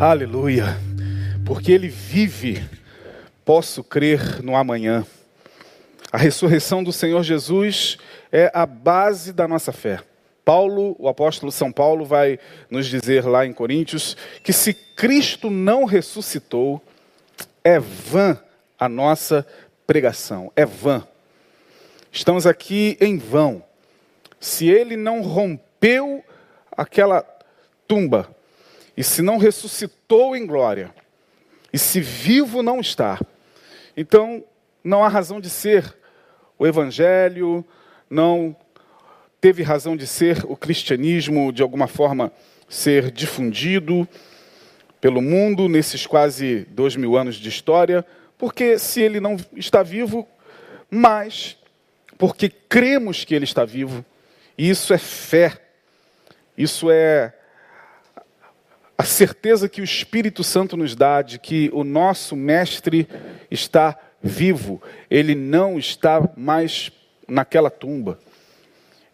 Aleluia. Porque Ele vive, posso crer no amanhã. A ressurreição do Senhor Jesus é a base da nossa fé. Paulo, o apóstolo São Paulo, vai nos dizer lá em Coríntios que se Cristo não ressuscitou, é vã a nossa pregação, é vã. Estamos aqui em vão. Se ele não rompeu aquela tumba, e se não ressuscitou em glória, e se vivo não está, então não há razão de ser o evangelho, não teve razão de ser o cristianismo de alguma forma ser difundido pelo mundo nesses quase dois mil anos de história, porque se ele não está vivo, mas porque cremos que ele está vivo, isso é fé, isso é a certeza que o Espírito Santo nos dá de que o nosso Mestre está vivo, ele não está mais naquela tumba.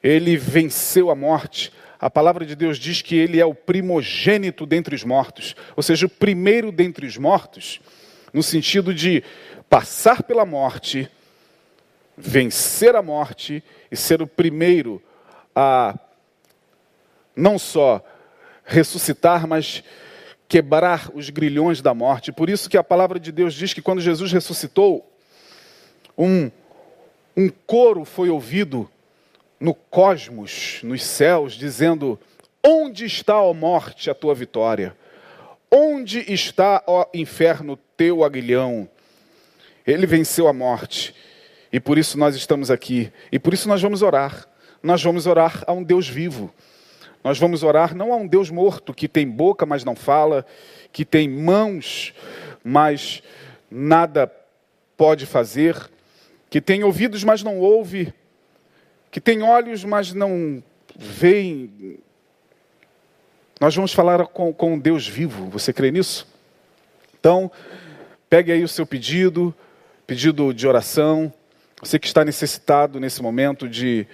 Ele venceu a morte. A palavra de Deus diz que ele é o primogênito dentre os mortos, ou seja, o primeiro dentre os mortos, no sentido de passar pela morte, vencer a morte e ser o primeiro a não só ressuscitar, mas quebrar os grilhões da morte. Por isso que a palavra de Deus diz que quando Jesus ressuscitou, um, um coro foi ouvido no cosmos, nos céus, dizendo: Onde está, ó morte, a tua vitória? Onde está, ó inferno, teu aguilhão? Ele venceu a morte. E por isso nós estamos aqui. E por isso nós vamos orar. Nós vamos orar a um Deus vivo. Nós vamos orar não a um Deus morto que tem boca, mas não fala, que tem mãos, mas nada pode fazer, que tem ouvidos, mas não ouve, que tem olhos, mas não veem. Nós vamos falar com, com Deus vivo. Você crê nisso? Então, pegue aí o seu pedido, pedido de oração. Você que está necessitado nesse momento de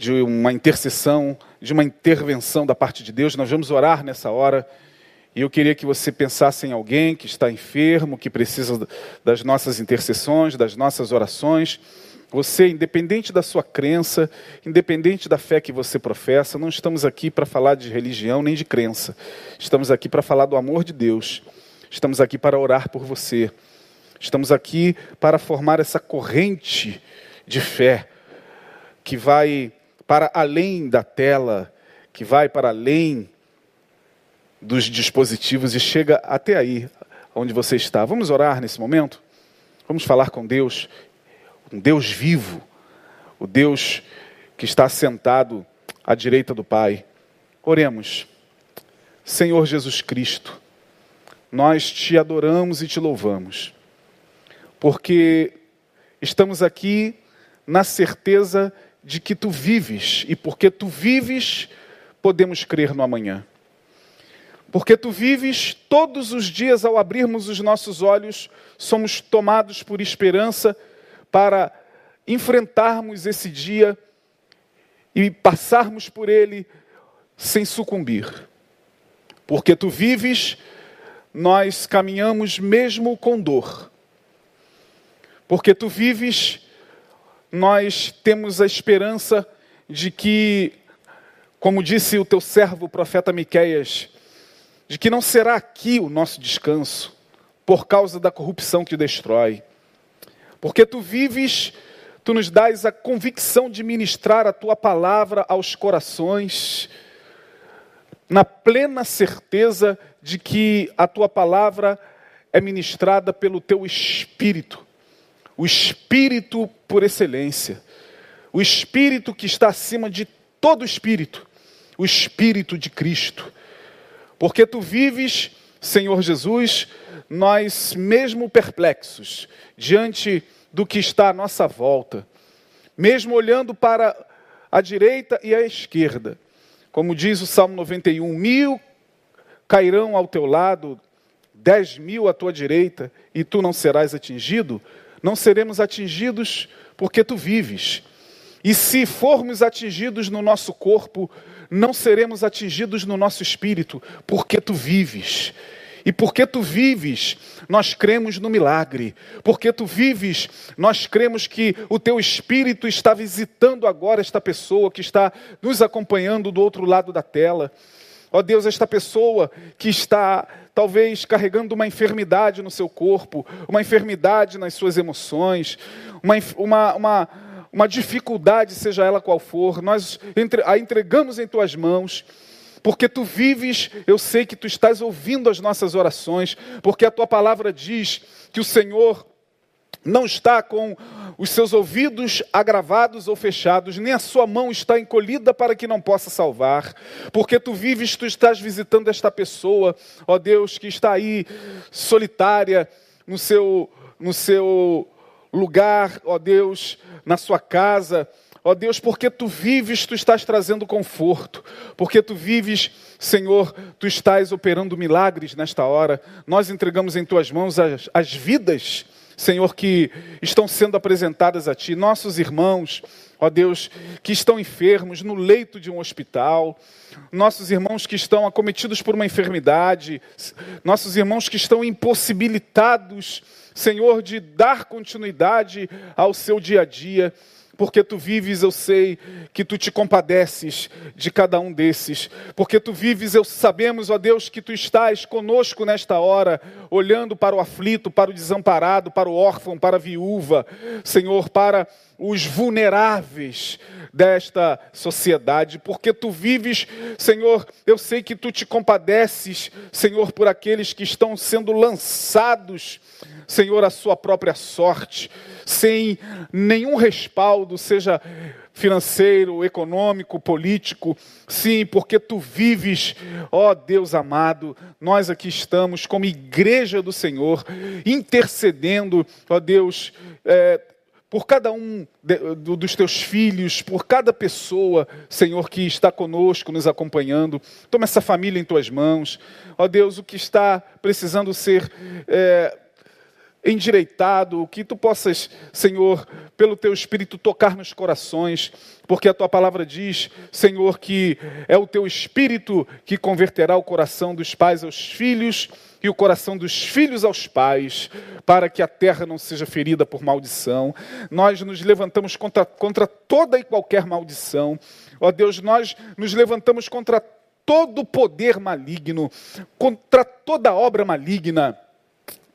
de uma intercessão, de uma intervenção da parte de Deus. Nós vamos orar nessa hora. E eu queria que você pensasse em alguém que está enfermo, que precisa das nossas intercessões, das nossas orações. Você, independente da sua crença, independente da fé que você professa, não estamos aqui para falar de religião nem de crença. Estamos aqui para falar do amor de Deus. Estamos aqui para orar por você. Estamos aqui para formar essa corrente de fé que vai para além da tela, que vai para além dos dispositivos e chega até aí, onde você está. Vamos orar nesse momento? Vamos falar com Deus, um Deus vivo, o Deus que está sentado à direita do Pai. Oremos. Senhor Jesus Cristo, nós te adoramos e te louvamos, porque estamos aqui na certeza de que tu vives, e porque tu vives, podemos crer no amanhã. Porque tu vives todos os dias ao abrirmos os nossos olhos, somos tomados por esperança para enfrentarmos esse dia e passarmos por ele sem sucumbir. Porque tu vives, nós caminhamos mesmo com dor. Porque tu vives, nós temos a esperança de que, como disse o teu servo, o profeta Miqueias, de que não será aqui o nosso descanso, por causa da corrupção que destrói. Porque tu vives, tu nos dás a convicção de ministrar a tua palavra aos corações, na plena certeza de que a tua palavra é ministrada pelo teu espírito o espírito por excelência, o espírito que está acima de todo espírito, o espírito de Cristo. Porque tu vives, Senhor Jesus, nós mesmo perplexos diante do que está à nossa volta, mesmo olhando para a direita e a esquerda, como diz o Salmo 91, mil cairão ao teu lado, dez mil à tua direita, e tu não serás atingido não seremos atingidos porque tu vives. E se formos atingidos no nosso corpo, não seremos atingidos no nosso espírito, porque tu vives. E porque tu vives, nós cremos no milagre. Porque tu vives, nós cremos que o teu espírito está visitando agora esta pessoa que está nos acompanhando do outro lado da tela. Ó Deus, esta pessoa que está talvez carregando uma enfermidade no seu corpo, uma enfermidade nas suas emoções, uma, uma, uma, uma dificuldade, seja ela qual for, nós a entregamos em tuas mãos. Porque tu vives, eu sei que tu estás ouvindo as nossas orações, porque a tua palavra diz que o Senhor não está com os seus ouvidos agravados ou fechados, nem a sua mão está encolhida para que não possa salvar, porque tu vives, tu estás visitando esta pessoa, ó Deus, que está aí solitária no seu, no seu lugar, ó Deus, na sua casa, Ó Deus, porque tu vives, tu estás trazendo conforto. Porque tu vives, Senhor, tu estás operando milagres nesta hora. Nós entregamos em tuas mãos as, as vidas, Senhor, que estão sendo apresentadas a ti. Nossos irmãos, ó Deus, que estão enfermos no leito de um hospital. Nossos irmãos que estão acometidos por uma enfermidade. Nossos irmãos que estão impossibilitados, Senhor, de dar continuidade ao seu dia a dia porque tu vives, eu sei que tu te compadeces de cada um desses. Porque tu vives, eu sabemos, ó Deus, que tu estás conosco nesta hora, olhando para o aflito, para o desamparado, para o órfão, para a viúva, Senhor, para os vulneráveis desta sociedade, porque tu vives, Senhor, eu sei que tu te compadeces, Senhor, por aqueles que estão sendo lançados, Senhor, à sua própria sorte sem nenhum respaldo, seja financeiro, econômico, político. Sim, porque tu vives, ó Deus amado, nós aqui estamos como igreja do Senhor, intercedendo, ó Deus, é, por cada um dos teus filhos, por cada pessoa, Senhor, que está conosco, nos acompanhando. Toma essa família em tuas mãos. Ó Deus, o que está precisando ser. É, endireitado, que tu possas, Senhor, pelo teu Espírito tocar nos corações, porque a tua palavra diz, Senhor, que é o teu Espírito que converterá o coração dos pais aos filhos e o coração dos filhos aos pais, para que a terra não seja ferida por maldição. Nós nos levantamos contra, contra toda e qualquer maldição. Ó Deus, nós nos levantamos contra todo poder maligno, contra toda obra maligna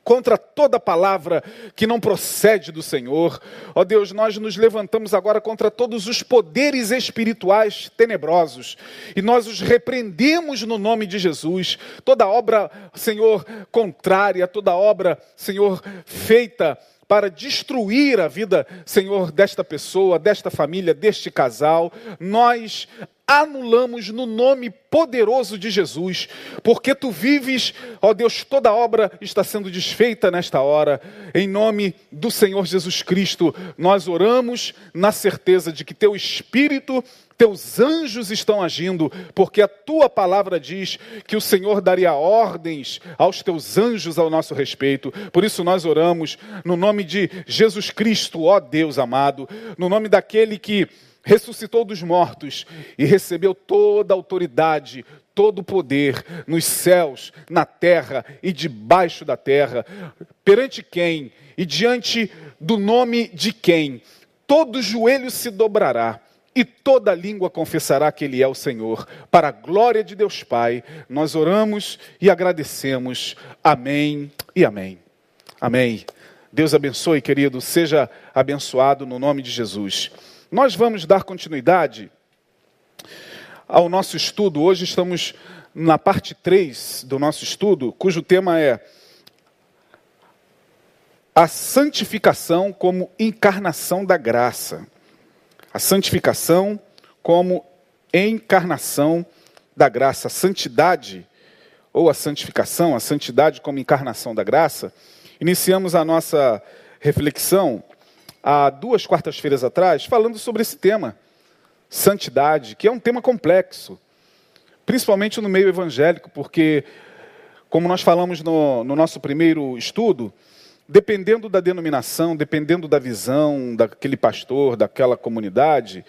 contra toda palavra que não procede do Senhor. Ó Deus, nós nos levantamos agora contra todos os poderes espirituais tenebrosos e nós os repreendemos no nome de Jesus. Toda obra, Senhor, contrária, toda obra, Senhor, feita para destruir a vida, Senhor, desta pessoa, desta família, deste casal. Nós anulamos no nome poderoso de Jesus, porque tu vives, ó Deus, toda obra está sendo desfeita nesta hora, em nome do Senhor Jesus Cristo, nós oramos na certeza de que teu Espírito, teus anjos estão agindo, porque a tua palavra diz que o Senhor daria ordens aos teus anjos ao nosso respeito, por isso nós oramos no nome de Jesus Cristo, ó Deus amado, no nome daquele que ressuscitou dos mortos e recebeu toda a autoridade, todo o poder nos céus, na terra e debaixo da terra, perante quem e diante do nome de quem todo joelho se dobrará e toda língua confessará que Ele é o Senhor. Para a glória de Deus Pai, nós oramos e agradecemos. Amém e amém. Amém. Deus abençoe, querido. Seja abençoado no nome de Jesus. Nós vamos dar continuidade ao nosso estudo. Hoje estamos na parte 3 do nosso estudo, cujo tema é a santificação como encarnação da graça. A santificação como encarnação da graça. A santidade, ou a santificação, a santidade como encarnação da graça. Iniciamos a nossa reflexão há duas quartas-feiras atrás, falando sobre esse tema, santidade, que é um tema complexo, principalmente no meio evangélico, porque, como nós falamos no, no nosso primeiro estudo, dependendo da denominação, dependendo da visão daquele pastor, daquela comunidade,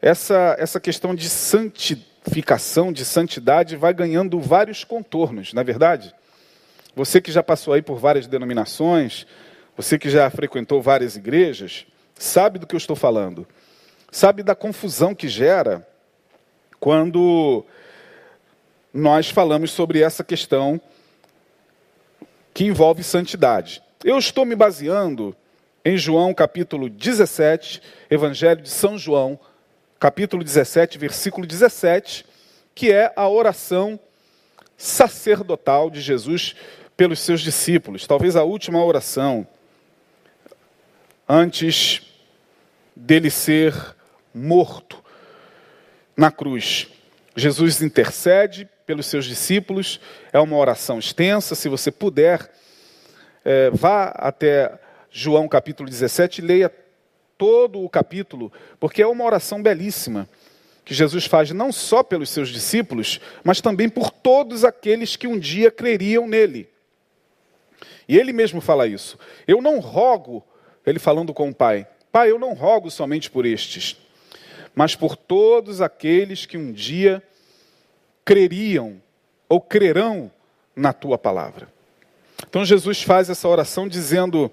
essa, essa questão de santificação, de santidade, vai ganhando vários contornos, não é verdade? Você que já passou aí por várias denominações, você que já frequentou várias igrejas, sabe do que eu estou falando. Sabe da confusão que gera quando nós falamos sobre essa questão que envolve santidade. Eu estou me baseando em João capítulo 17, Evangelho de São João, capítulo 17, versículo 17, que é a oração sacerdotal de Jesus pelos seus discípulos, talvez a última oração antes dele ser morto na cruz. Jesus intercede pelos seus discípulos, é uma oração extensa, se você puder, é, vá até João capítulo 17 e leia todo o capítulo, porque é uma oração belíssima que Jesus faz não só pelos seus discípulos, mas também por todos aqueles que um dia creriam nele. E ele mesmo fala isso. Eu não rogo, ele falando com o Pai, Pai, eu não rogo somente por estes, mas por todos aqueles que um dia creriam ou crerão na tua palavra. Então Jesus faz essa oração dizendo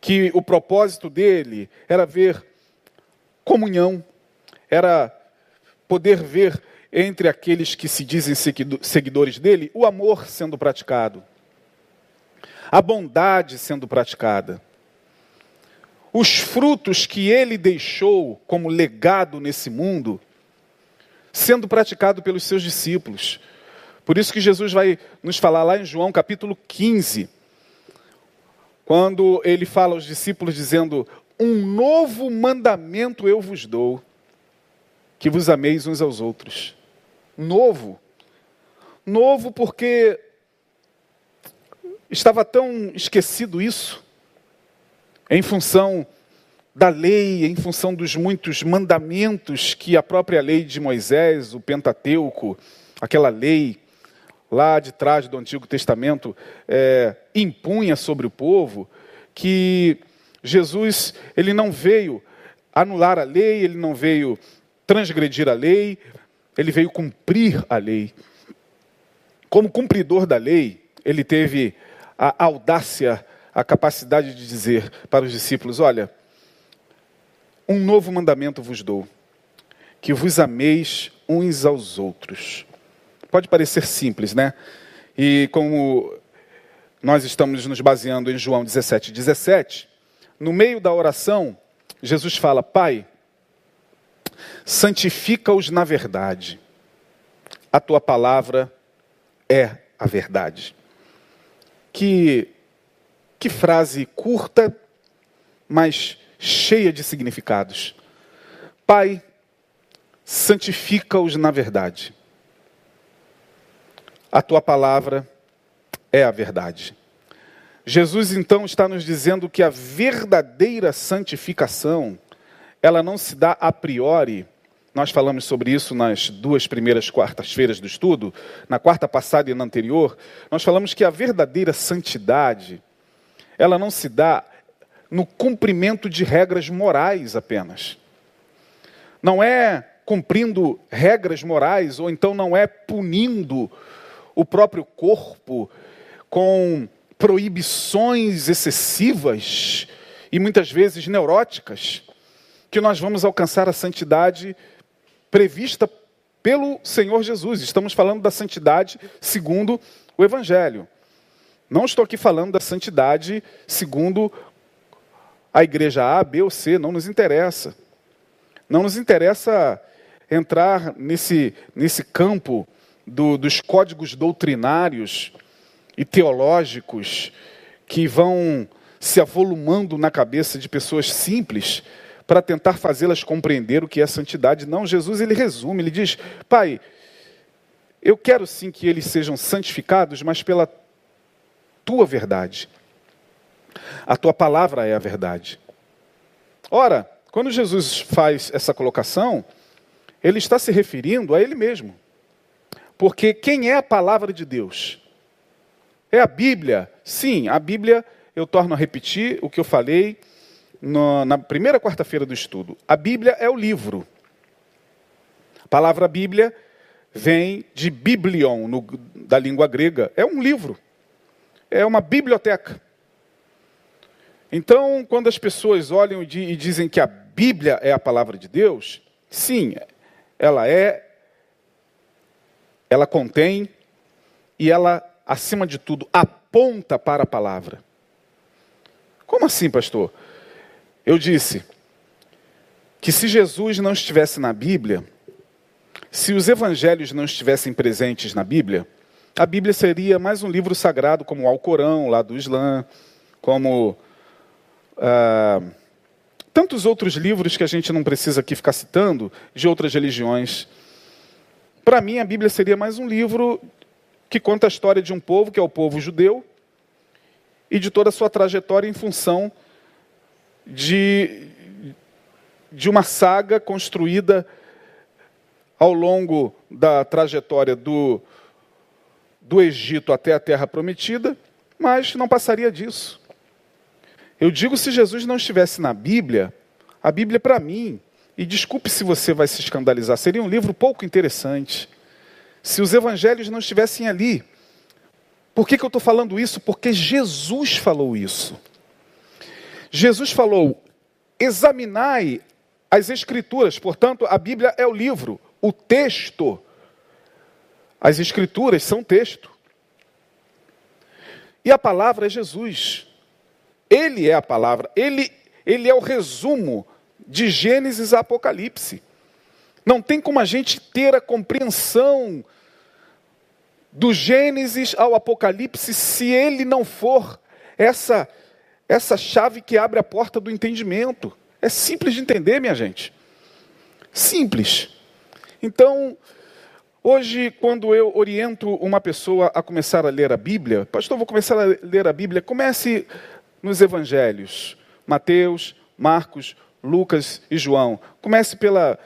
que o propósito dele era ver comunhão, era poder ver entre aqueles que se dizem seguidores dele o amor sendo praticado, a bondade sendo praticada, os frutos que ele deixou como legado nesse mundo sendo praticado pelos seus discípulos. Por isso que Jesus vai nos falar lá em João capítulo 15, quando ele fala aos discípulos dizendo: Um novo mandamento eu vos dou, que vos ameis uns aos outros. Novo. Novo porque estava tão esquecido isso, em função da lei, em função dos muitos mandamentos que a própria lei de Moisés, o Pentateuco, aquela lei lá de trás do Antigo Testamento, é, impunha sobre o povo, que Jesus ele não veio anular a lei, ele não veio transgredir a lei, ele veio cumprir a lei. Como cumpridor da lei, ele teve a audácia, a capacidade de dizer para os discípulos: Olha, um novo mandamento vos dou, que vos ameis uns aos outros. Pode parecer simples, né? E como nós estamos nos baseando em João 17, 17, no meio da oração, Jesus fala: Pai, santifica-os na verdade. A tua palavra é a verdade. Que, que frase curta, mas cheia de significados. Pai, santifica-os na verdade. A tua palavra é a verdade. Jesus então está nos dizendo que a verdadeira santificação ela não se dá a priori. Nós falamos sobre isso nas duas primeiras quartas-feiras do estudo, na quarta passada e na anterior. Nós falamos que a verdadeira santidade, ela não se dá no cumprimento de regras morais apenas. Não é cumprindo regras morais, ou então não é punindo o próprio corpo com proibições excessivas e muitas vezes neuróticas que nós vamos alcançar a santidade prevista pelo Senhor Jesus. Estamos falando da santidade segundo o Evangelho. Não estou aqui falando da santidade segundo a igreja A, B ou C, não nos interessa. Não nos interessa entrar nesse, nesse campo do, dos códigos doutrinários e teológicos que vão se avolumando na cabeça de pessoas simples para tentar fazê-las compreender o que é santidade. Não, Jesus ele resume, ele diz: Pai, eu quero sim que eles sejam santificados, mas pela tua verdade. A tua palavra é a verdade. Ora, quando Jesus faz essa colocação, ele está se referindo a ele mesmo. Porque quem é a palavra de Deus? É a Bíblia? Sim, a Bíblia, eu torno a repetir o que eu falei no, na primeira quarta-feira do estudo. A Bíblia é o livro. A palavra Bíblia vem de biblion, no, da língua grega. É um livro. É uma biblioteca. Então, quando as pessoas olham e dizem que a Bíblia é a palavra de Deus, sim, ela é, ela contém e ela, acima de tudo, aponta para a palavra. Como assim, pastor? Eu disse que se Jesus não estivesse na Bíblia, se os evangelhos não estivessem presentes na Bíblia, a Bíblia seria mais um livro sagrado, como o Alcorão, lá do Islã, como ah, tantos outros livros que a gente não precisa aqui ficar citando, de outras religiões. Para mim, a Bíblia seria mais um livro que conta a história de um povo, que é o povo judeu, e de toda a sua trajetória em função de, de uma saga construída ao longo da trajetória do, do Egito até a Terra Prometida, mas não passaria disso. Eu digo se Jesus não estivesse na Bíblia, a Bíblia para mim, e desculpe se você vai se escandalizar, seria um livro pouco interessante. Se os evangelhos não estivessem ali. Por que, que eu estou falando isso? Porque Jesus falou isso. Jesus falou: examinai as Escrituras, portanto, a Bíblia é o livro, o texto. As Escrituras são texto. E a palavra é Jesus. Ele é a palavra, ele, ele é o resumo de Gênesis a Apocalipse. Não tem como a gente ter a compreensão do Gênesis ao Apocalipse se ele não for essa essa chave que abre a porta do entendimento. É simples de entender, minha gente. Simples. Então, hoje, quando eu oriento uma pessoa a começar a ler a Bíblia, pastor, vou começar a ler a Bíblia, comece nos evangelhos: Mateus, Marcos, Lucas e João. Comece pela,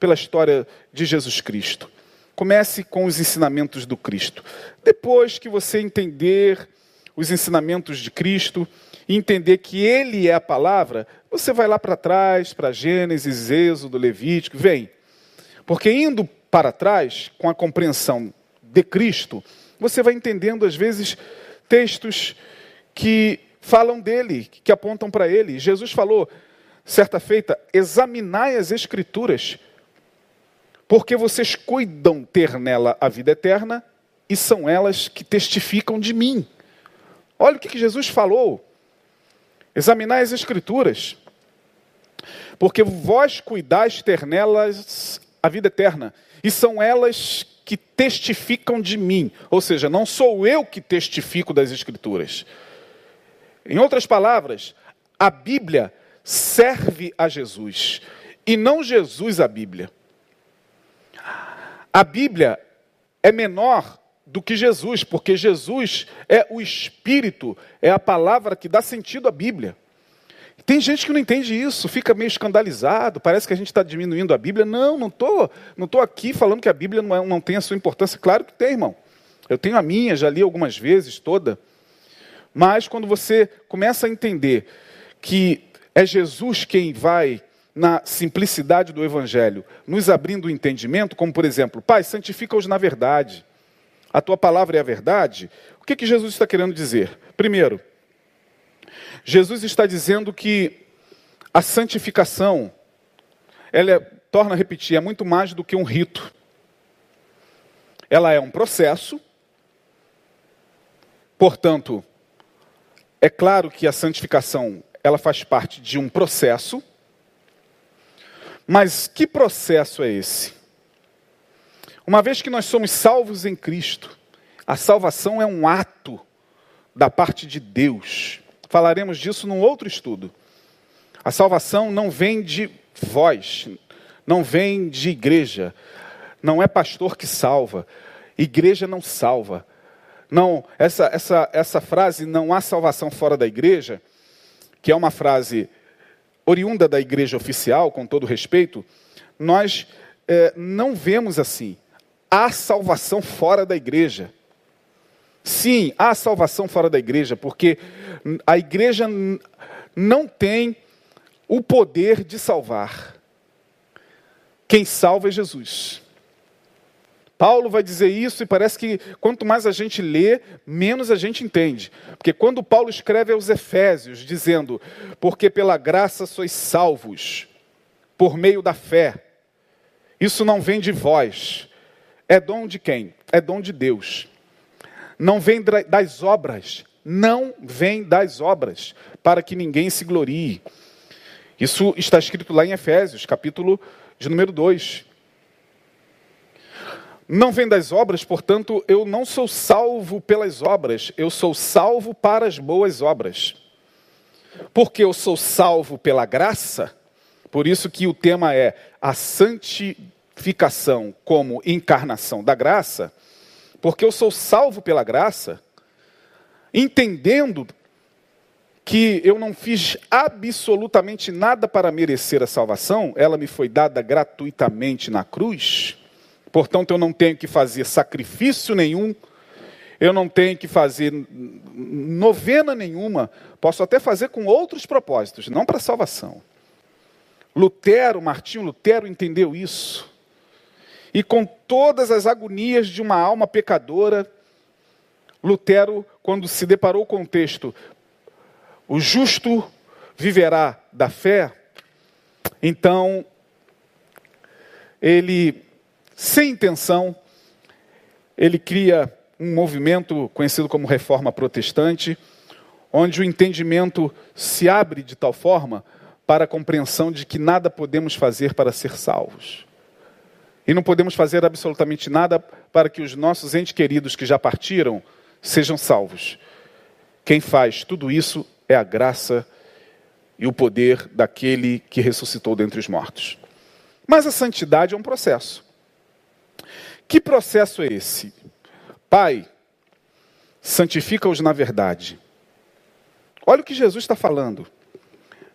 pela história de Jesus Cristo. Comece com os ensinamentos do Cristo. Depois que você entender os ensinamentos de Cristo e entender que Ele é a palavra, você vai lá para trás, para Gênesis, Êxodo, Levítico, vem. Porque indo para trás, com a compreensão de Cristo, você vai entendendo, às vezes, textos que falam dele, que apontam para ele. Jesus falou, certa feita, examinai as Escrituras, porque vocês cuidam ter nela a vida eterna e são elas que testificam de mim. Olha o que Jesus falou. Examinai as Escrituras, porque vós cuidais ter nelas a vida eterna, e são elas que testificam de mim. Ou seja, não sou eu que testifico das Escrituras. Em outras palavras, a Bíblia serve a Jesus e não Jesus a Bíblia. A Bíblia é menor do que Jesus, porque Jesus é o Espírito, é a palavra que dá sentido à Bíblia. Tem gente que não entende isso, fica meio escandalizado, parece que a gente está diminuindo a Bíblia. Não, não estou não tô aqui falando que a Bíblia não, é, não tem a sua importância. Claro que tem, irmão. Eu tenho a minha, já li algumas vezes, toda. Mas quando você começa a entender que é Jesus quem vai, na simplicidade do Evangelho, nos abrindo o entendimento, como por exemplo, Pai, santifica-os na verdade. A tua palavra é a verdade. O que, que Jesus está querendo dizer? Primeiro, Jesus está dizendo que a santificação, ela é, torna a repetir, é muito mais do que um rito. Ela é um processo, portanto, é claro que a santificação ela faz parte de um processo, mas que processo é esse? Uma vez que nós somos salvos em Cristo, a salvação é um ato da parte de Deus. Falaremos disso num outro estudo. A salvação não vem de vós, não vem de igreja, não é pastor que salva, igreja não salva. Não, essa, essa, essa frase, não há salvação fora da igreja, que é uma frase oriunda da igreja oficial, com todo respeito, nós é, não vemos assim. Há salvação fora da igreja. Sim, há salvação fora da igreja, porque a igreja não tem o poder de salvar. Quem salva é Jesus. Paulo vai dizer isso e parece que quanto mais a gente lê, menos a gente entende. Porque quando Paulo escreve aos Efésios, dizendo: Porque pela graça sois salvos, por meio da fé, isso não vem de vós, é dom de quem? É dom de Deus. Não vem das obras, não vem das obras, para que ninguém se glorie. Isso está escrito lá em Efésios, capítulo de número 2. Não vem das obras, portanto, eu não sou salvo pelas obras, eu sou salvo para as boas obras. Porque eu sou salvo pela graça, por isso que o tema é a santificação como encarnação da graça, porque eu sou salvo pela graça, entendendo que eu não fiz absolutamente nada para merecer a salvação, ela me foi dada gratuitamente na cruz. Portanto, eu não tenho que fazer sacrifício nenhum, eu não tenho que fazer novena nenhuma, posso até fazer com outros propósitos, não para salvação. Lutero, Martinho Lutero entendeu isso. E com todas as agonias de uma alma pecadora, Lutero, quando se deparou com o texto, o justo viverá da fé, então ele sem intenção, ele cria um movimento conhecido como Reforma Protestante, onde o entendimento se abre de tal forma para a compreensão de que nada podemos fazer para ser salvos. E não podemos fazer absolutamente nada para que os nossos entes queridos que já partiram sejam salvos. Quem faz tudo isso é a graça e o poder daquele que ressuscitou dentre os mortos. Mas a santidade é um processo. Que processo é esse? Pai, santifica-os na verdade. Olha o que Jesus está falando.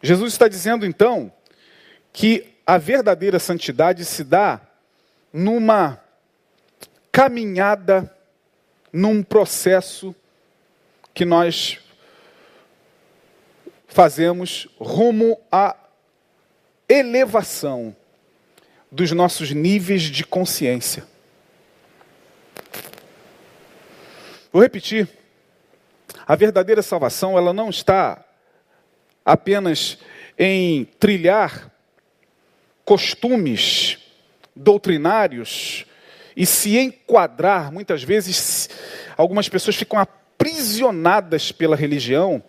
Jesus está dizendo então que a verdadeira santidade se dá numa caminhada, num processo que nós fazemos rumo à elevação dos nossos níveis de consciência. Vou repetir. A verdadeira salvação, ela não está apenas em trilhar costumes doutrinários e se enquadrar, muitas vezes algumas pessoas ficam aprisionadas pela religião,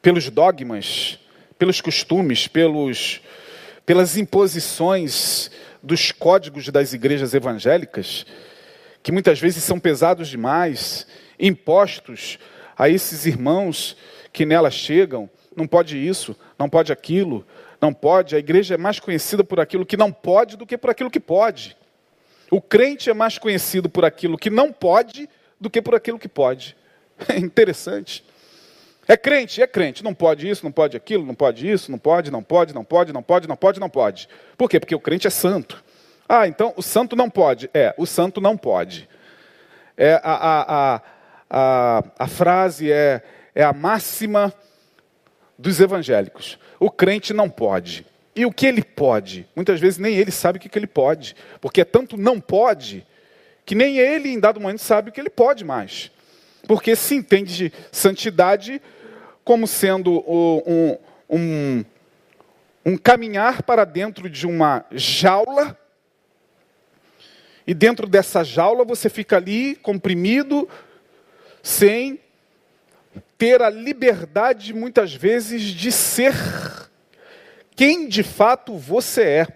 pelos dogmas, pelos costumes, pelos, pelas imposições dos códigos das igrejas evangélicas que muitas vezes são pesados demais, impostos a esses irmãos que nela chegam. Não pode isso, não pode aquilo, não pode. A igreja é mais conhecida por aquilo que não pode do que por aquilo que pode. O crente é mais conhecido por aquilo que não pode do que por aquilo que pode. É interessante. É crente, é crente. Não pode isso, não pode aquilo, não pode isso, não pode, não pode, não pode, não pode, não pode, não pode. Por quê? Porque o crente é santo. Ah, então o santo não pode. É, o santo não pode. É, a, a, a, a, frase é, é a máxima dos evangélicos. O crente não pode. E o que ele pode? Muitas vezes nem ele sabe o que, ele pode. Porque é tanto não pode, que nem ele, em dado momento, sabe o que ele pode mais. Porque se entende de santidade como sendo um, um, um caminhar para dentro de uma jaula e dentro dessa jaula você fica ali comprimido, sem ter a liberdade, muitas vezes, de ser quem de fato você é.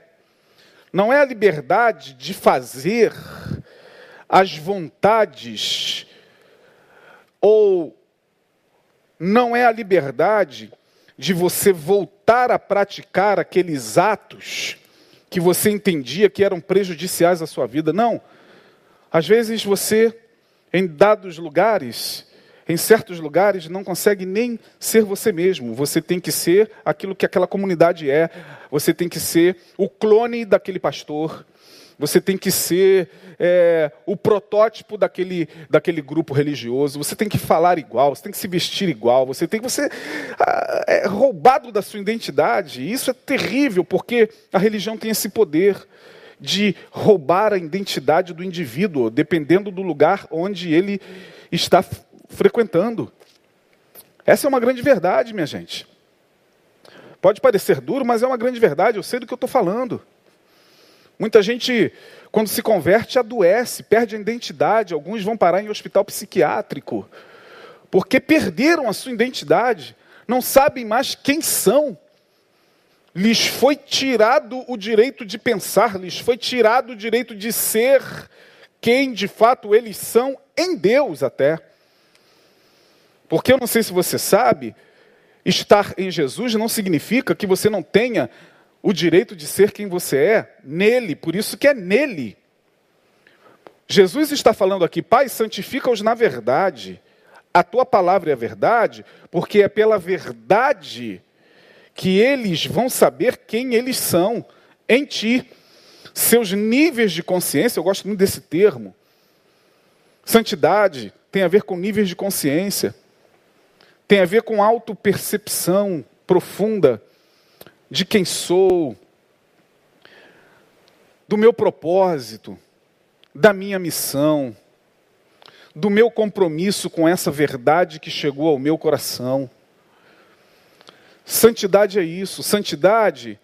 Não é a liberdade de fazer as vontades, ou não é a liberdade de você voltar a praticar aqueles atos que você entendia que eram prejudiciais à sua vida. Não. Às vezes você, em dados lugares, em certos lugares, não consegue nem ser você mesmo. Você tem que ser aquilo que aquela comunidade é. Você tem que ser o clone daquele pastor. Você tem que ser é, o protótipo daquele, daquele grupo religioso. Você tem que falar igual. Você tem que se vestir igual. Você tem que você ah, é roubado da sua identidade. E isso é terrível porque a religião tem esse poder de roubar a identidade do indivíduo, dependendo do lugar onde ele está frequentando. Essa é uma grande verdade, minha gente. Pode parecer duro, mas é uma grande verdade, eu sei do que eu estou falando. Muita gente, quando se converte, adoece, perde a identidade, alguns vão parar em hospital psiquiátrico, porque perderam a sua identidade, não sabem mais quem são. Lhes foi tirado o direito de pensar, lhes foi tirado o direito de ser quem de fato eles são em Deus até. Porque eu não sei se você sabe, estar em Jesus não significa que você não tenha o direito de ser quem você é nele, por isso que é nele. Jesus está falando aqui, Pai, santifica-os na verdade. A tua palavra é a verdade, porque é pela verdade que eles vão saber quem eles são em ti. Seus níveis de consciência, eu gosto muito desse termo. Santidade tem a ver com níveis de consciência, tem a ver com autopercepção profunda de quem sou, do meu propósito, da minha missão, do meu compromisso com essa verdade que chegou ao meu coração. Santidade é isso. Santidade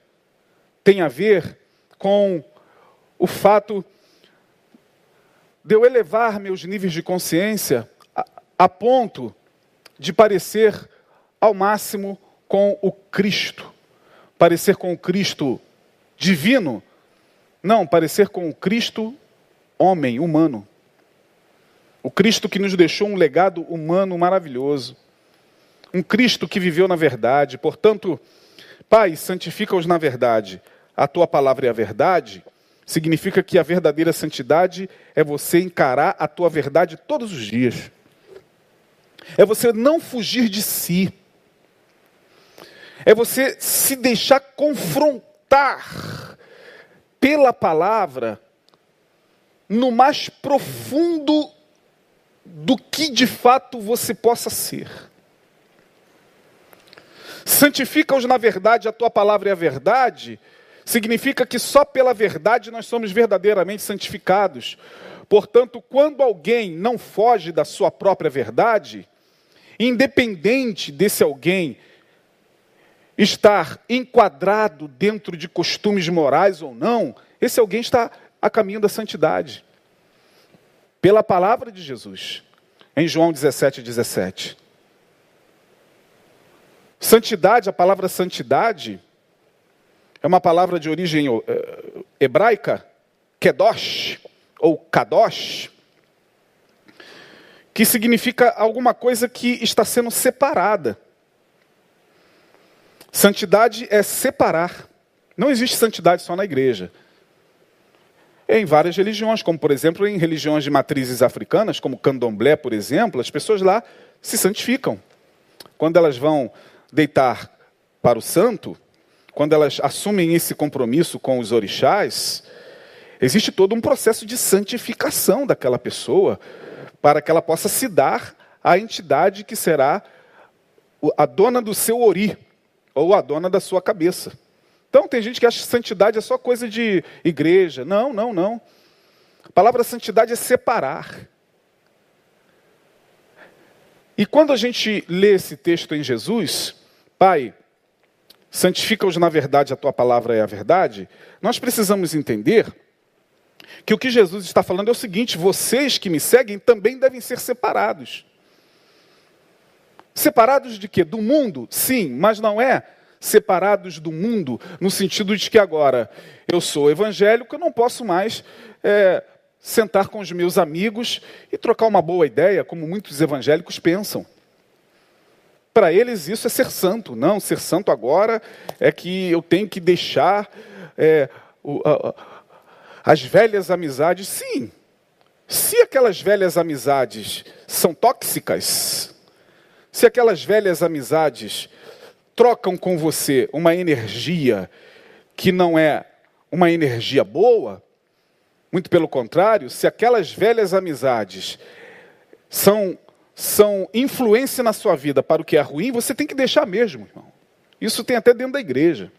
tem a ver com o fato de eu elevar meus níveis de consciência a, a ponto de parecer ao máximo com o Cristo. Parecer com o Cristo divino. Não, parecer com o Cristo homem, humano. O Cristo que nos deixou um legado humano maravilhoso um Cristo que viveu na verdade. Portanto, Pai, santifica-os na verdade. A tua palavra é a verdade. Significa que a verdadeira santidade é você encarar a tua verdade todos os dias. É você não fugir de si. É você se deixar confrontar pela palavra no mais profundo do que de fato você possa ser. Santifica-os na verdade, a tua palavra é a verdade, significa que só pela verdade nós somos verdadeiramente santificados. Portanto, quando alguém não foge da sua própria verdade, independente desse alguém estar enquadrado dentro de costumes morais ou não, esse alguém está a caminho da santidade. Pela palavra de Jesus, em João 17, 17. Santidade, a palavra santidade, é uma palavra de origem eh, hebraica, kedosh, ou kadosh, que significa alguma coisa que está sendo separada. Santidade é separar. Não existe santidade só na igreja. Em várias religiões, como por exemplo em religiões de matrizes africanas, como candomblé, por exemplo, as pessoas lá se santificam. Quando elas vão deitar para o santo, quando elas assumem esse compromisso com os orixás, existe todo um processo de santificação daquela pessoa, para que ela possa se dar à entidade que será a dona do seu ori, ou a dona da sua cabeça. Então, tem gente que acha que santidade é só coisa de igreja. Não, não, não. A palavra santidade é separar. E quando a gente lê esse texto em Jesus, Pai, santifica-os na verdade, a tua palavra é a verdade, nós precisamos entender que o que Jesus está falando é o seguinte: vocês que me seguem também devem ser separados. Separados de quê? Do mundo? Sim, mas não é separados do mundo no sentido de que agora eu sou evangélico, eu não posso mais é, sentar com os meus amigos e trocar uma boa ideia, como muitos evangélicos pensam. Para eles isso é ser santo. Não, ser santo agora é que eu tenho que deixar é, o, a, as velhas amizades. Sim, se aquelas velhas amizades são tóxicas, se aquelas velhas amizades trocam com você uma energia que não é uma energia boa, muito pelo contrário, se aquelas velhas amizades são são influência na sua vida para o que é ruim, você tem que deixar mesmo, irmão. Isso tem até dentro da igreja.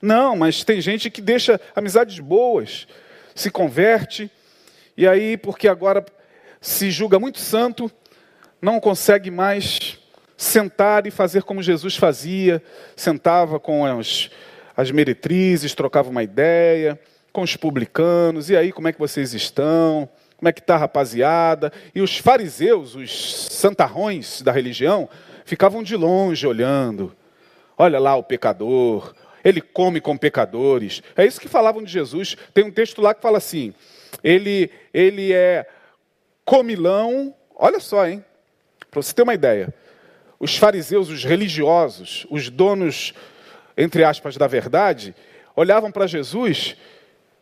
Não, mas tem gente que deixa amizades boas, se converte, e aí, porque agora se julga muito santo, não consegue mais sentar e fazer como Jesus fazia, sentava com as, as meretrizes, trocava uma ideia, com os publicanos, e aí, como é que vocês estão? Como é que está a rapaziada? E os fariseus, os santarrões da religião, ficavam de longe olhando. Olha lá o pecador, ele come com pecadores. É isso que falavam de Jesus. Tem um texto lá que fala assim: ele, ele é comilão. Olha só, hein? Para você ter uma ideia. Os fariseus, os religiosos, os donos, entre aspas, da verdade, olhavam para Jesus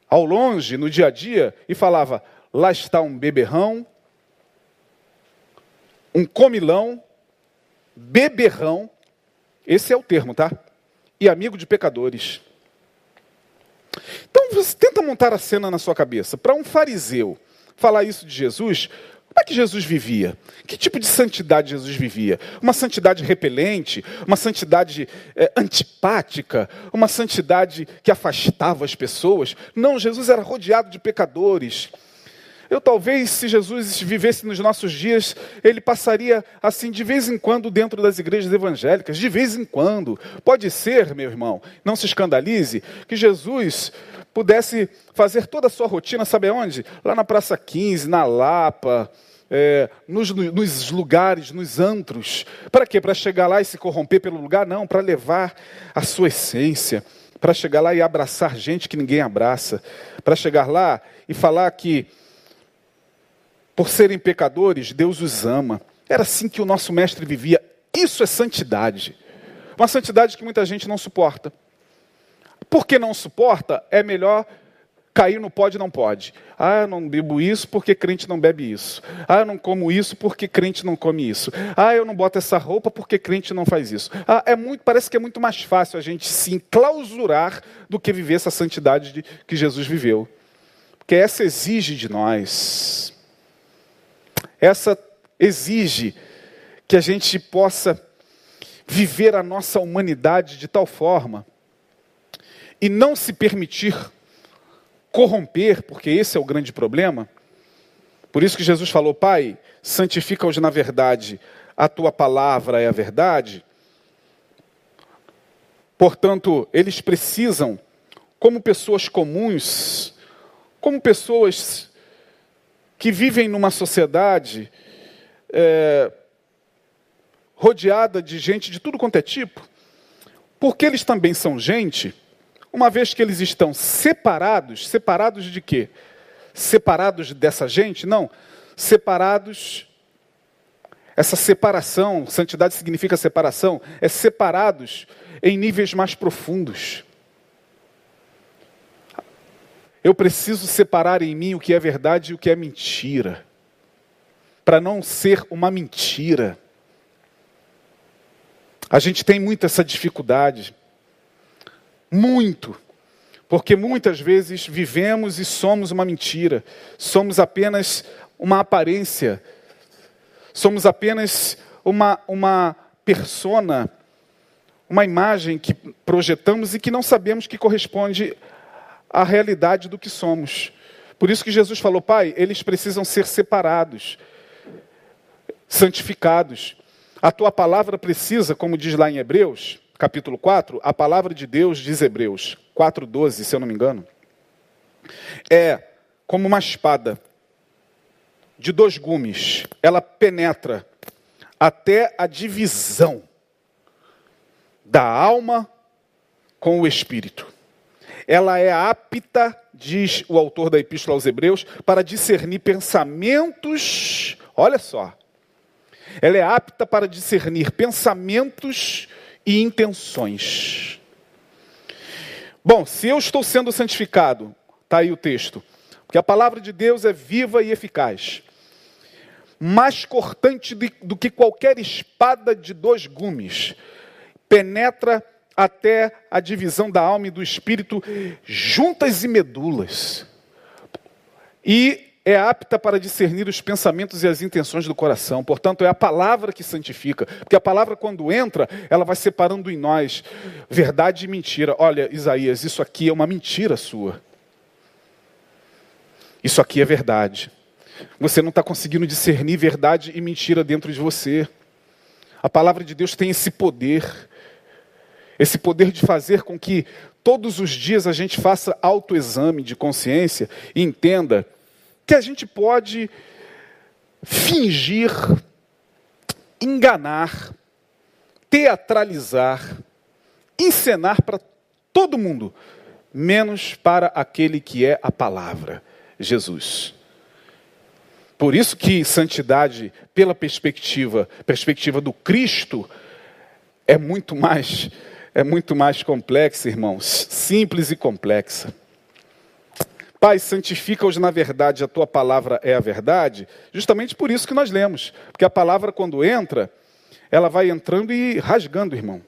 ao longe, no dia a dia, e falava: lá está um beberrão, um comilão, beberrão, esse é o termo, tá? E amigo de pecadores. Então você tenta montar a cena na sua cabeça. Para um fariseu falar isso de Jesus, como é que Jesus vivia? Que tipo de santidade Jesus vivia? Uma santidade repelente? Uma santidade é, antipática? Uma santidade que afastava as pessoas? Não, Jesus era rodeado de pecadores. Eu talvez, se Jesus vivesse nos nossos dias, ele passaria assim de vez em quando dentro das igrejas evangélicas, de vez em quando. Pode ser, meu irmão, não se escandalize, que Jesus pudesse fazer toda a sua rotina, sabe aonde? Lá na Praça 15, na Lapa, é, nos, nos, lugares, nos antros. Para quê? Para chegar lá e se corromper pelo lugar? Não, para levar a sua essência. Para chegar lá e abraçar gente que ninguém abraça. Para chegar lá e falar que por serem pecadores, Deus os ama. Era assim que o nosso mestre vivia. Isso é santidade. Uma santidade que muita gente não suporta. Porque não suporta, é melhor cair no pode não pode. Ah, eu não bebo isso porque crente não bebe isso. Ah, eu não como isso porque crente não come isso. Ah, eu não boto essa roupa porque crente não faz isso. Ah, é muito, parece que é muito mais fácil a gente se enclausurar do que viver essa santidade de, que Jesus viveu. Porque essa exige de nós essa exige que a gente possa viver a nossa humanidade de tal forma e não se permitir corromper, porque esse é o grande problema. Por isso que Jesus falou: Pai, santifica-os na verdade, a tua palavra é a verdade. Portanto, eles precisam, como pessoas comuns, como pessoas que vivem numa sociedade é, rodeada de gente de tudo quanto é tipo, porque eles também são gente, uma vez que eles estão separados, separados de quê? Separados dessa gente? Não, separados. Essa separação, santidade significa separação, é separados em níveis mais profundos. Eu preciso separar em mim o que é verdade e o que é mentira, para não ser uma mentira. A gente tem muito essa dificuldade, muito, porque muitas vezes vivemos e somos uma mentira, somos apenas uma aparência, somos apenas uma, uma persona, uma imagem que projetamos e que não sabemos que corresponde a realidade do que somos. Por isso que Jesus falou, Pai, eles precisam ser separados, santificados. A tua palavra precisa, como diz lá em Hebreus, capítulo 4, a palavra de Deus diz Hebreus 4:12, se eu não me engano, é como uma espada de dois gumes, ela penetra até a divisão da alma com o espírito ela é apta, diz o autor da Epístola aos Hebreus, para discernir pensamentos. Olha só. Ela é apta para discernir pensamentos e intenções. Bom, se eu estou sendo santificado, está aí o texto, porque a palavra de Deus é viva e eficaz, mais cortante do que qualquer espada de dois gumes, penetra até a divisão da alma e do espírito, juntas e medulas. E é apta para discernir os pensamentos e as intenções do coração. Portanto, é a palavra que santifica. Porque a palavra, quando entra, ela vai separando em nós verdade e mentira. Olha, Isaías, isso aqui é uma mentira sua. Isso aqui é verdade. Você não está conseguindo discernir verdade e mentira dentro de você. A palavra de Deus tem esse poder, esse poder de fazer com que todos os dias a gente faça autoexame de consciência e entenda que a gente pode fingir, enganar, teatralizar, encenar para todo mundo, menos para aquele que é a palavra, Jesus. Por isso que santidade, pela perspectiva, perspectiva do Cristo, é muito mais é muito mais complexa, irmãos, simples e complexa. Pai, santifica-os na verdade, a tua palavra é a verdade, justamente por isso que nós lemos. Porque a palavra, quando entra, ela vai entrando e rasgando, irmão.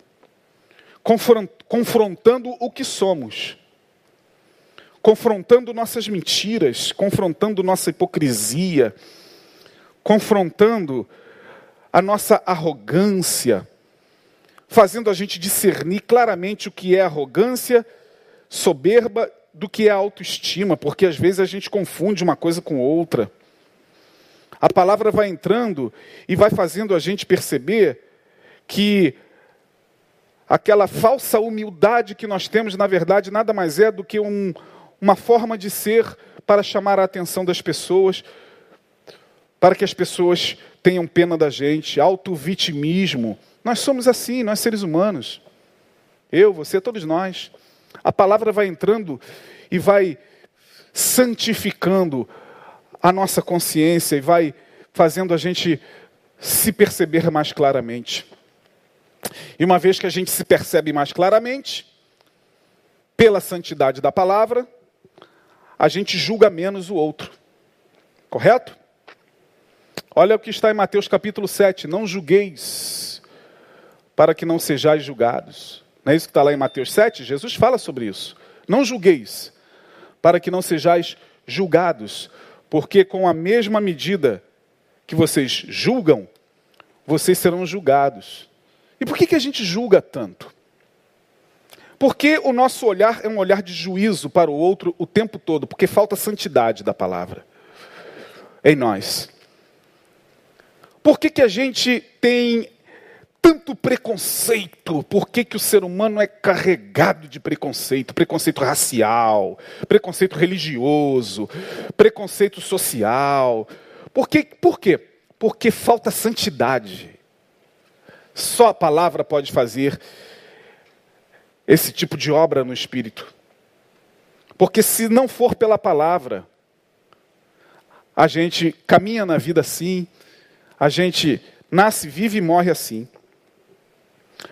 Confrontando o que somos. Confrontando nossas mentiras, confrontando nossa hipocrisia, confrontando a nossa arrogância, fazendo a gente discernir claramente o que é arrogância, soberba do que é autoestima, porque às vezes a gente confunde uma coisa com outra. A palavra vai entrando e vai fazendo a gente perceber que aquela falsa humildade que nós temos, na verdade, nada mais é do que um, uma forma de ser para chamar a atenção das pessoas, para que as pessoas tenham pena da gente, auto-vitimismo. Nós somos assim, nós seres humanos. Eu, você, todos nós. A palavra vai entrando e vai santificando a nossa consciência e vai fazendo a gente se perceber mais claramente. E uma vez que a gente se percebe mais claramente, pela santidade da palavra, a gente julga menos o outro. Correto? Olha o que está em Mateus capítulo 7. Não julgueis, para que não sejais julgados. Não é isso que está lá em Mateus 7? Jesus fala sobre isso. Não julgueis, para que não sejais julgados, porque com a mesma medida que vocês julgam, vocês serão julgados. E por que, que a gente julga tanto? Porque o nosso olhar é um olhar de juízo para o outro o tempo todo, porque falta santidade da palavra em nós. Por que, que a gente tem tanto preconceito? Por que, que o ser humano é carregado de preconceito? Preconceito racial, preconceito religioso, preconceito social. Por, que, por quê? Porque falta santidade. Só a palavra pode fazer esse tipo de obra no espírito. Porque se não for pela palavra, a gente caminha na vida assim, a gente nasce, vive e morre assim.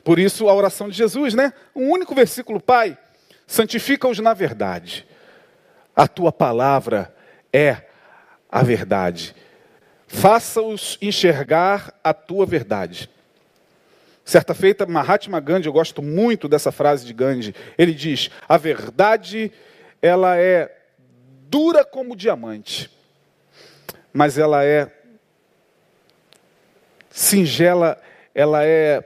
Por isso a oração de Jesus, né? Um único versículo, Pai, santifica-os na verdade. A tua palavra é a verdade. Faça-os enxergar a tua verdade. Certa feita, Mahatma Gandhi, eu gosto muito dessa frase de Gandhi, ele diz: a verdade, ela é dura como diamante, mas ela é singela, ela é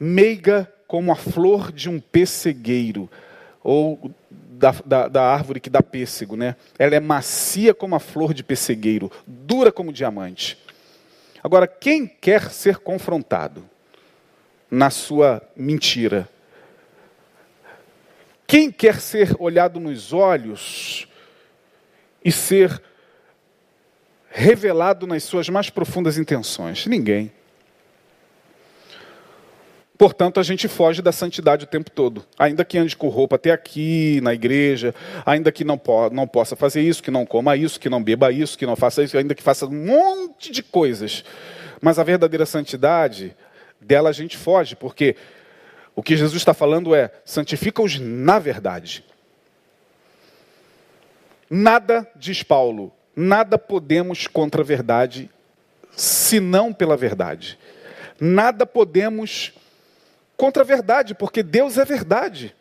meiga como a flor de um pessegueiro, ou da, da, da, árvore que dá pêssego, né? Ela é macia como a flor de pessegueiro, dura como diamante. Agora, quem quer ser confrontado na sua mentira? Quem quer ser olhado nos olhos e ser revelado nas suas mais profundas intenções? Ninguém. Portanto, a gente foge da santidade o tempo todo. Ainda que ande com roupa até aqui, na igreja, ainda que não, po não possa fazer isso, que não coma isso, que não beba isso, que não faça isso, ainda que faça um monte de coisas. Mas a verdadeira santidade, dela a gente foge, porque o que Jesus está falando é: santifica-os na verdade. Nada, diz Paulo, nada podemos contra a verdade, senão pela verdade. Nada podemos contra a verdade, porque Deus é verdade.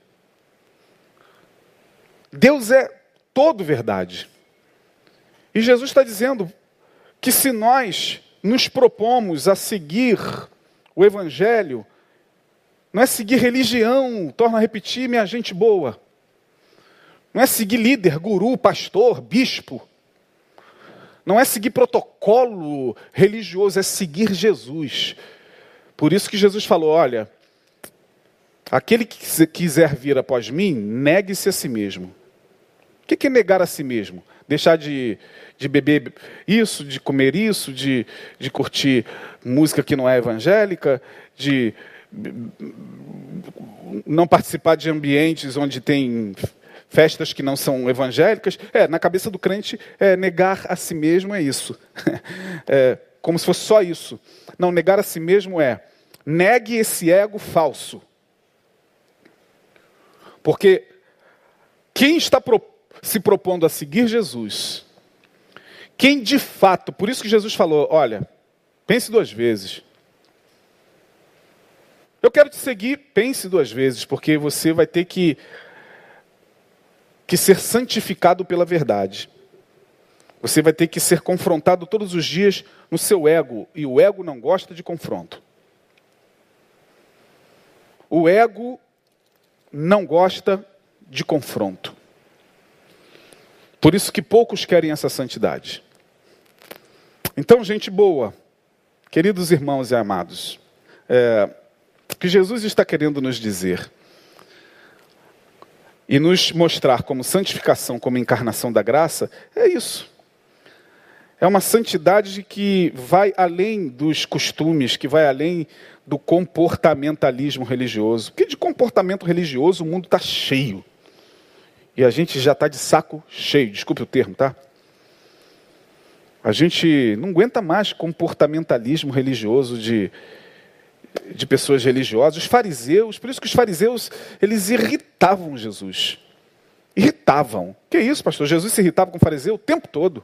Deus é todo verdade. E Jesus está dizendo que se nós nos propomos a seguir o Evangelho, não é seguir religião, torna a repetir, minha gente boa. Não é seguir líder, guru, pastor, bispo. Não é seguir protocolo religioso, é seguir Jesus. Por isso que Jesus falou: olha, aquele que quiser vir após mim, negue-se a si mesmo. O que é negar a si mesmo? Deixar de, de beber isso, de comer isso, de, de curtir música que não é evangélica, de não participar de ambientes onde tem festas que não são evangélicas. É, na cabeça do crente, é, negar a si mesmo é isso. É, como se fosse só isso. Não, negar a si mesmo é negue esse ego falso. Porque quem está se propondo a seguir Jesus, quem de fato, por isso que Jesus falou: olha, pense duas vezes. Eu quero te seguir, pense duas vezes, porque você vai ter que, que ser santificado pela verdade. Você vai ter que ser confrontado todos os dias no seu ego, e o ego não gosta de confronto. O ego não gosta de confronto. Por isso que poucos querem essa santidade. Então, gente boa, queridos irmãos e amados, é, o que Jesus está querendo nos dizer e nos mostrar como santificação, como encarnação da graça, é isso. É uma santidade que vai além dos costumes, que vai além do comportamentalismo religioso. Porque de comportamento religioso o mundo está cheio. E a gente já está de saco cheio, desculpe o termo, tá? A gente não aguenta mais comportamentalismo religioso de de pessoas religiosas, os fariseus, por isso que os fariseus, eles irritavam Jesus. Irritavam. Que isso, pastor? Jesus se irritava com o fariseu o tempo todo.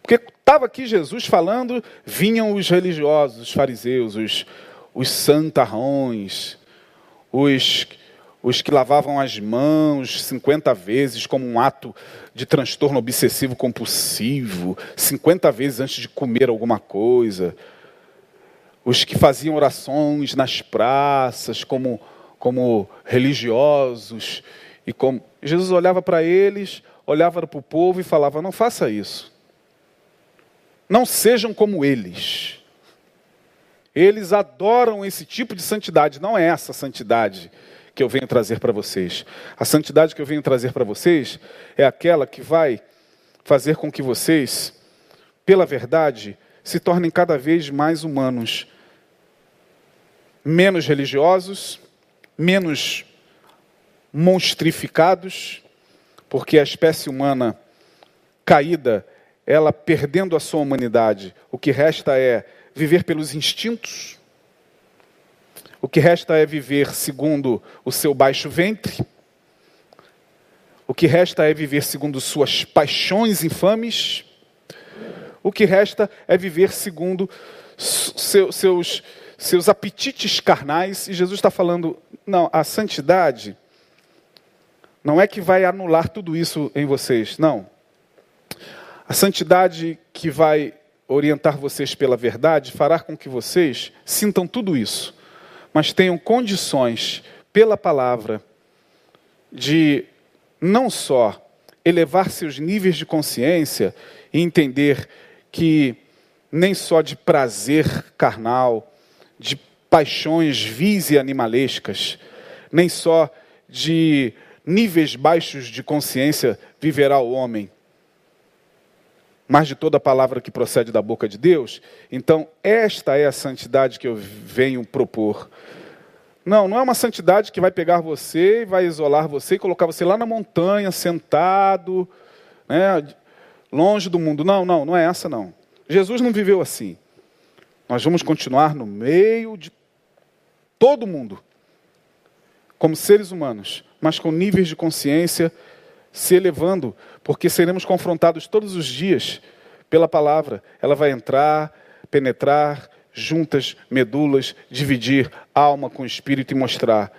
Porque estava aqui Jesus falando, vinham os religiosos, os fariseus, os, os santarrões, os, os que lavavam as mãos 50 vezes como um ato de transtorno obsessivo compulsivo, 50 vezes antes de comer alguma coisa, os que faziam orações nas praças como, como religiosos. E como Jesus olhava para eles, olhava para o povo e falava: Não faça isso. Não sejam como eles. Eles adoram esse tipo de santidade. Não é essa santidade que eu venho trazer para vocês. A santidade que eu venho trazer para vocês é aquela que vai fazer com que vocês, pela verdade, se tornem cada vez mais humanos, menos religiosos, menos monstrificados, porque a espécie humana caída, ela perdendo a sua humanidade, o que resta é viver pelos instintos, o que resta é viver segundo o seu baixo ventre, o que resta é viver segundo suas paixões infames, o que resta é viver segundo seus seus apetites carnais, e Jesus está falando: não, a santidade não é que vai anular tudo isso em vocês, não. A santidade que vai orientar vocês pela verdade fará com que vocês sintam tudo isso, mas tenham condições, pela palavra, de não só elevar seus níveis de consciência e entender que nem só de prazer carnal, de paixões vis e animalescas, nem só de níveis baixos de consciência viverá o homem, mas de toda palavra que procede da boca de Deus. Então, esta é a santidade que eu venho propor. Não, não é uma santidade que vai pegar você e vai isolar você e colocar você lá na montanha, sentado, né, longe do mundo. Não, não, não é essa não. Jesus não viveu assim. Nós vamos continuar no meio de todo mundo, como seres humanos, mas com níveis de consciência se elevando, porque seremos confrontados todos os dias pela palavra. Ela vai entrar, penetrar, juntas, medulas, dividir alma com espírito e mostrar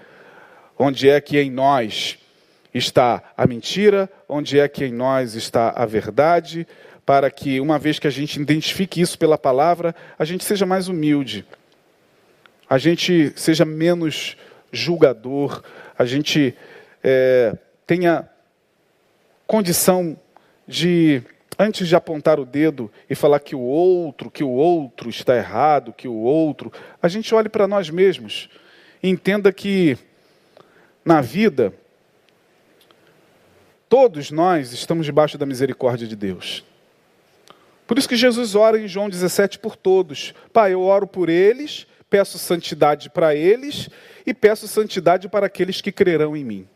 onde é que em nós está a mentira, onde é que em nós está a verdade, para que, uma vez que a gente identifique isso pela palavra, a gente seja mais humilde, a gente seja menos julgador, a gente é, tenha condição de, antes de apontar o dedo e falar que o outro, que o outro está errado, que o outro, a gente olhe para nós mesmos e entenda que na vida todos nós estamos debaixo da misericórdia de Deus. Por isso que Jesus ora em João 17 por todos. Pai, eu oro por eles, peço santidade para eles e peço santidade para aqueles que crerão em mim.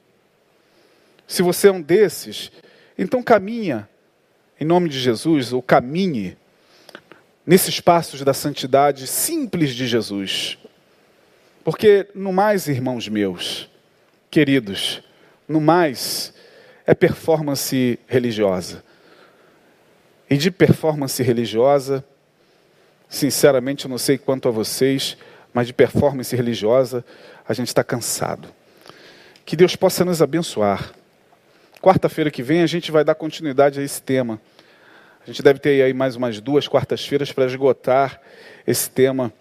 Se você é um desses, então caminha em nome de Jesus, ou caminhe nesses passos da santidade simples de Jesus. Porque no mais, irmãos meus, queridos, no mais é performance religiosa. E de performance religiosa, sinceramente eu não sei quanto a vocês, mas de performance religiosa a gente está cansado. Que Deus possa nos abençoar Quarta-feira que vem a gente vai dar continuidade a esse tema. A gente deve ter aí mais umas duas quartas-feiras para esgotar esse tema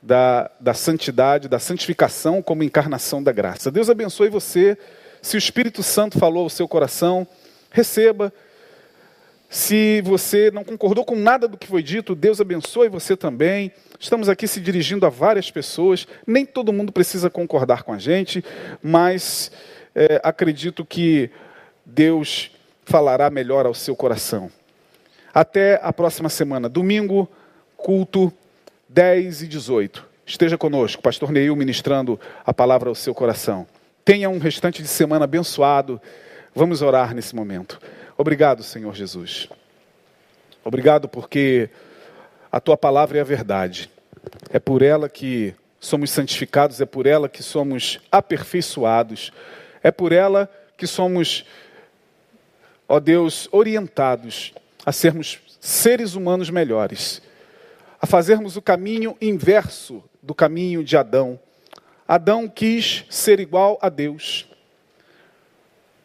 da, da santidade, da santificação como encarnação da graça. Deus abençoe você. Se o Espírito Santo falou ao seu coração, receba. Se você não concordou com nada do que foi dito, Deus abençoe você também. Estamos aqui se dirigindo a várias pessoas. Nem todo mundo precisa concordar com a gente, mas é, acredito que Deus falará melhor ao seu coração. Até a próxima semana, domingo, culto 10 e 18. Esteja conosco, pastor Neil ministrando a palavra ao seu coração. Tenha um restante de semana abençoado. Vamos orar nesse momento. Obrigado, Senhor Jesus. Obrigado porque a tua palavra é a verdade. É por ela que somos santificados, é por ela que somos aperfeiçoados, é por ela que somos ó Deus, orientados a sermos seres humanos melhores, a fazermos o caminho inverso do caminho de Adão. Adão quis ser igual a Deus.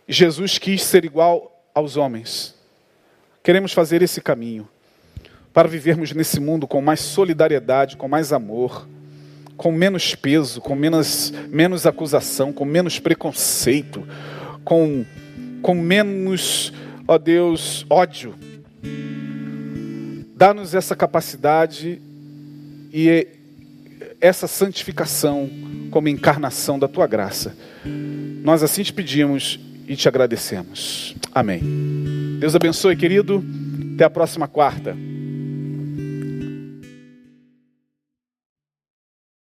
Jesus quis ser igual aos homens. Queremos fazer esse caminho para vivermos nesse mundo com mais solidariedade, com mais amor, com menos peso, com menos, menos acusação, com menos preconceito, com com menos, ó Deus, ódio. Dá-nos essa capacidade e essa santificação como encarnação da tua graça. Nós assim te pedimos e te agradecemos. Amém. Deus abençoe, querido. Até a próxima quarta.